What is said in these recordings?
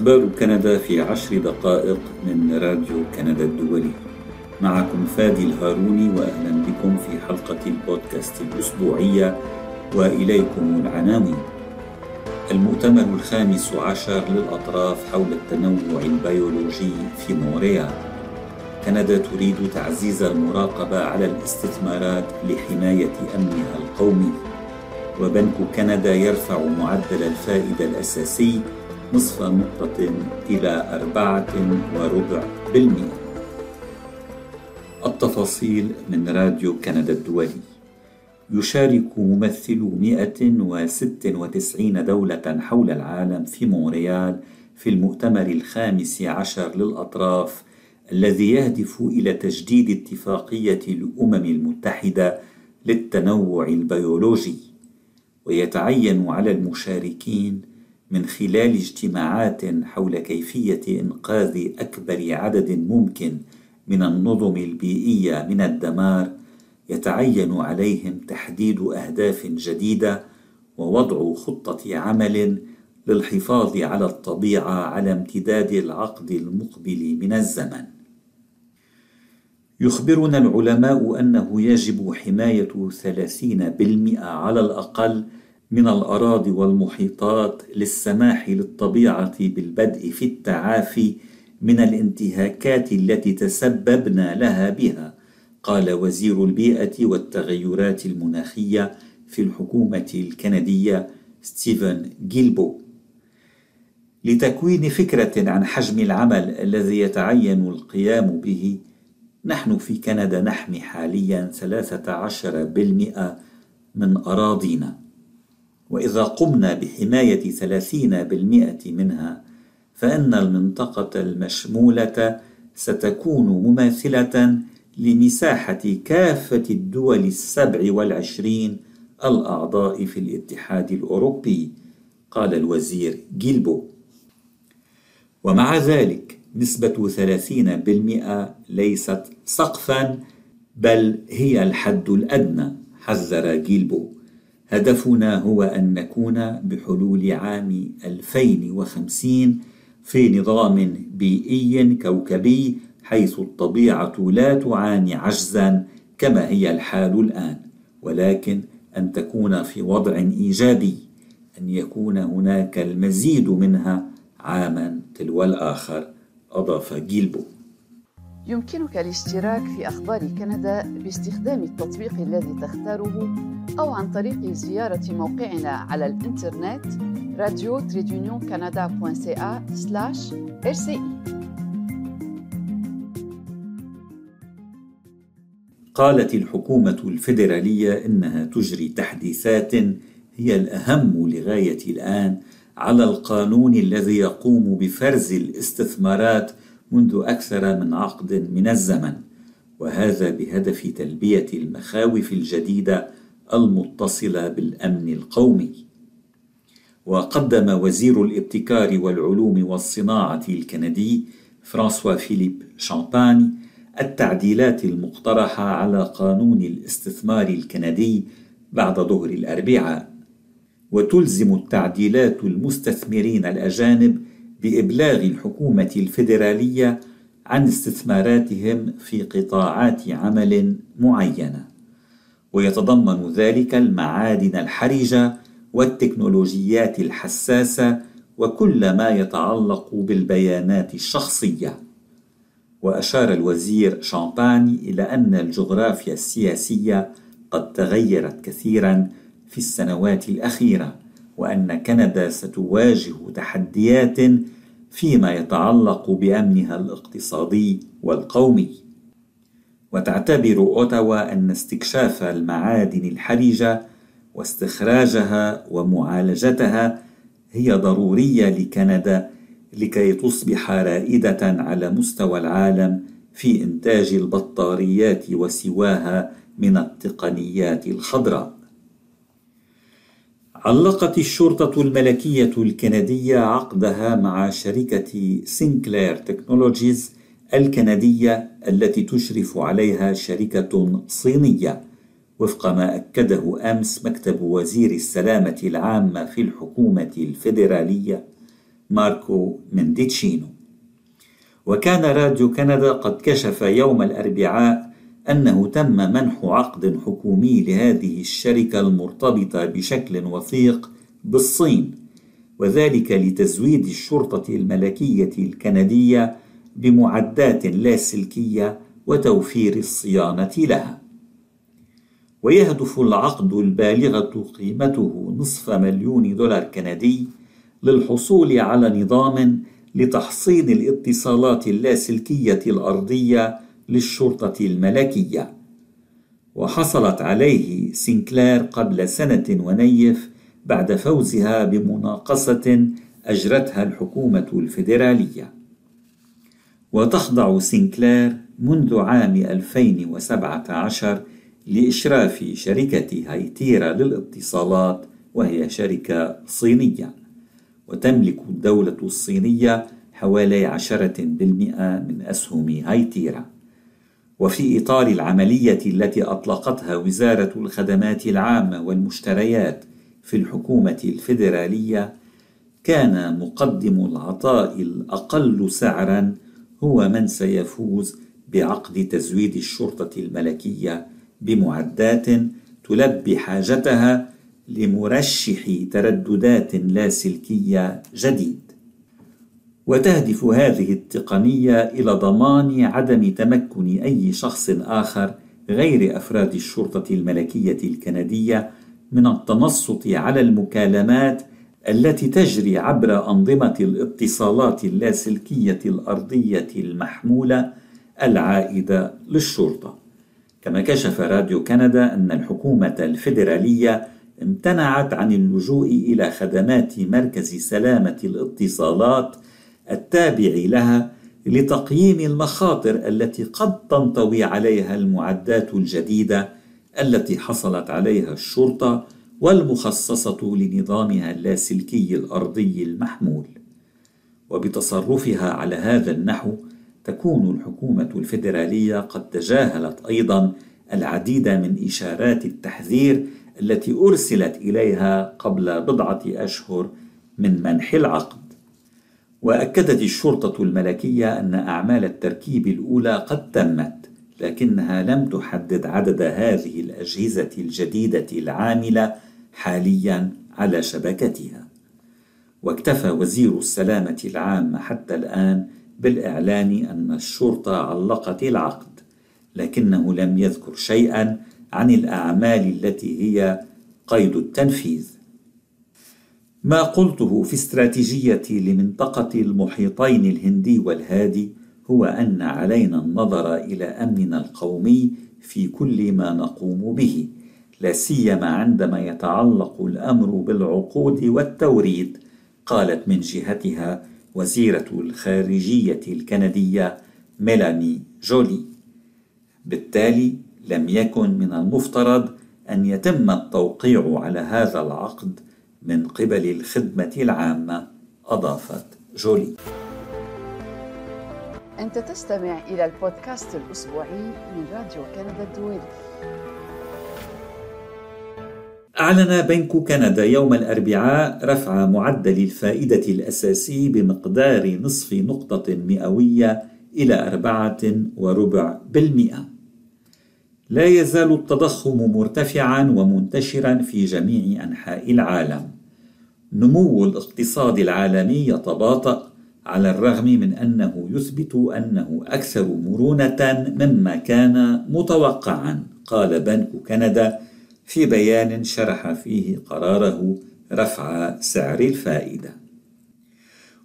أخبار كندا في عشر دقائق من راديو كندا الدولي. معكم فادي الهاروني وأهلا بكم في حلقة البودكاست الأسبوعية وإليكم العناوين. المؤتمر الخامس عشر للأطراف حول التنوع البيولوجي في مونريال. كندا تريد تعزيز المراقبة على الاستثمارات لحماية أمنها القومي. وبنك كندا يرفع معدل الفائدة الأساسي نصف نقطة إلى أربعة وربع بالمئة. التفاصيل من راديو كندا الدولي. يشارك ممثلو 196 دولة حول العالم في مونريال في المؤتمر الخامس عشر للأطراف الذي يهدف إلى تجديد اتفاقية الأمم المتحدة للتنوع البيولوجي. ويتعين على المشاركين من خلال اجتماعات حول كيفية إنقاذ أكبر عدد ممكن من النظم البيئية من الدمار يتعين عليهم تحديد أهداف جديدة ووضع خطة عمل للحفاظ على الطبيعة على امتداد العقد المقبل من الزمن. يخبرنا العلماء أنه يجب ثلاثين بالمئة على الأقل من الأراضي والمحيطات للسماح للطبيعة بالبدء في التعافي من الانتهاكات التي تسببنا لها بها قال وزير البيئة والتغيرات المناخية في الحكومة الكندية ستيفن جيلبو. لتكوين فكرة عن حجم العمل الذي يتعين القيام به نحن في كندا نحمي حاليا 13% من أراضينا. وإذا قمنا بحماية 30% منها فإن المنطقة المشمولة ستكون مماثلة لمساحة كافة الدول السبع والعشرين الأعضاء في الاتحاد الأوروبي قال الوزير جيلبو. ومع ذلك نسبة ثلاثين بالمئة ليست سقفا بل هي الحد الأدنى حذر جيلبو. هدفنا هو أن نكون بحلول عام 2050 في نظام بيئي كوكبي حيث الطبيعة لا تعاني عجزا كما هي الحال الآن. ولكن أن تكون في وضع إيجابي أن يكون هناك المزيد منها عاما تلو الآخر أضاف جيلبو. يمكنك الاشتراك في أخبار كندا باستخدام التطبيق الذي تختاره أو عن طريق زيارة موقعنا على الإنترنت سلاش RCI قالت الحكومة الفيدرالية إنها تجري تحديثات هي الأهم لغاية الآن على القانون الذي يقوم بفرز الاستثمارات منذ أكثر من عقد من الزمن وهذا بهدف تلبية المخاوف الجديدة المتصلة بالأمن القومي. وقدم وزير الابتكار والعلوم والصناعة الكندي فرانسوا فيليب شامباني التعديلات المقترحة على قانون الاستثمار الكندي بعد ظهر الأربعاء. وتلزم التعديلات المستثمرين الأجانب بإبلاغ الحكومة الفيدرالية عن استثماراتهم في قطاعات عمل معينة. ويتضمن ذلك المعادن الحرجة والتكنولوجيات الحساسة وكل ما يتعلق بالبيانات الشخصية. وأشار الوزير شامباني إلى أن الجغرافيا السياسية قد تغيرت كثيرا في السنوات الأخيرة وأن كندا ستواجه تحديات فيما يتعلق بأمنها الاقتصادي والقومي وتعتبر أوتاوا أن استكشاف المعادن الحرجة واستخراجها ومعالجتها هي ضرورية لكندا لكي تصبح رائدة على مستوى العالم في إنتاج البطاريات وسواها من التقنيات الخضراء. علقت الشرطة الملكية الكندية عقدها مع شركة سينكلير تكنولوجيز الكندية التي تشرف عليها شركة صينية. وفق ما أكده أمس مكتب وزير السلامة العامة في الحكومة الفيدرالية ماركو منديتشينو. وكان راديو كندا قد كشف يوم الأربعاء أنه تم منح عقد حكومي لهذه الشركة المرتبطة بشكل وثيق بالصين وذلك لتزويد الشرطة الملكية الكندية بمعدات لاسلكية وتوفير الصيانة لها. ويهدف العقد البالغة قيمته نصف مليون دولار كندي للحصول على نظام لتحصين الاتصالات اللاسلكية الأرضية للشرطة الملكية. وحصلت عليه سينكلير قبل سنة ونيف بعد فوزها بمناقصة أجرتها الحكومة الفيدرالية. وتخضع سينكلير منذ عام 2017 لإشراف شركة هايتيرا للاتصالات وهي شركة صينية وتملك الدولة الصينية حوالي عشرة بالمئة من أسهم هايتيرا وفي إطار العملية التي أطلقتها وزارة الخدمات العامة والمشتريات في الحكومة الفيدرالية كان مقدم العطاء الأقل سعرًا هو من سيفوز بعقد تزويد الشرطة الملكية بمعدات تلبي حاجتها لمرشح ترددات لاسلكية جديد. وتهدف هذه التقنية إلى ضمان عدم تمكن أي شخص آخر غير أفراد الشرطة الملكية الكندية من التنصت على المكالمات التي تجري عبر أنظمة الاتصالات اللاسلكية الأرضية المحمولة العائدة للشرطة. كما كشف راديو كندا أن الحكومة الفيدرالية امتنعت عن اللجوء إلى خدمات مركز سلامة الاتصالات التابع لها لتقييم المخاطر التي قد تنطوي عليها المعدات الجديدة التي حصلت عليها الشرطة والمخصصة لنظامها اللاسلكي الأرضي المحمول. وبتصرفها على هذا النحو تكون الحكومة الفيدرالية قد تجاهلت أيضا العديد من إشارات التحذير التي أرسلت إليها قبل بضعة أشهر من منح العقد. وأكدت الشرطة الملكية أن أعمال التركيب الأولى قد تمت لكنها لم تحدد عدد هذه الأجهزة الجديدة العاملة حاليا على شبكتها. واكتفى وزير السلامة العامة حتى الآن بالإعلان أن الشرطة علقت العقد لكنه لم يذكر شيئا عن الأعمال التي هي قيد التنفيذ. ما قلته في استراتيجيتي لمنطقة المحيطين الهندي والهادي هو أن علينا النظر إلى أمننا القومي في كل ما نقوم به لا سيما عندما يتعلق الأمر بالعقود والتوريد قالت من جهتها وزيرة الخارجية الكندية ميلاني جولي. بالتالي لم يكن من المفترض أن يتم التوقيع على هذا العقد من قبل الخدمة العامة أضافت جولي أنت تستمع إلى البودكاست الأسبوعي من راديو كندا الدولي أعلن بنك كندا يوم الأربعاء رفع معدل الفائدة الأساسي بمقدار نصف نقطة مئوية إلى أربعة وربع بالمئة. لا يزال التضخم مرتفعا ومنتشرا في جميع أنحاء العالم. نمو الاقتصاد العالمي يتباطأ على الرغم من أنه يثبت أنه أكثر مرونة مما كان متوقعا، قال بنك كندا في بيان شرح فيه قراره رفع سعر الفائدة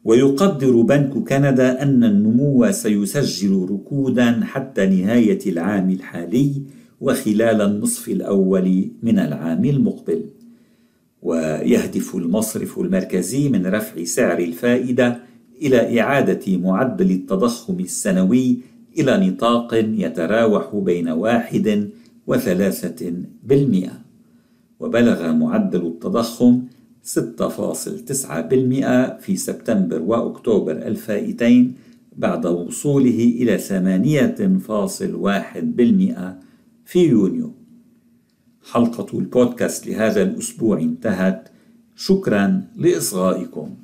ويقدر بنك كندا أن النمو سيسجل ركودا حتى نهاية العام الحالي وخلال النصف الأول من العام المقبل. ويهدف المصرف المركزي من رفع سعر الفائدة إلى إعادة معدل التضخم السنوي إلى نطاق يتراوح بين واحد وثلاثة بالمئة. وبلغ معدل التضخم 6.9% في سبتمبر وأكتوبر الفائتين بعد وصوله إلى 8.1% في يونيو. حلقة البودكاست لهذا الأسبوع انتهت. شكرا لإصغائكم.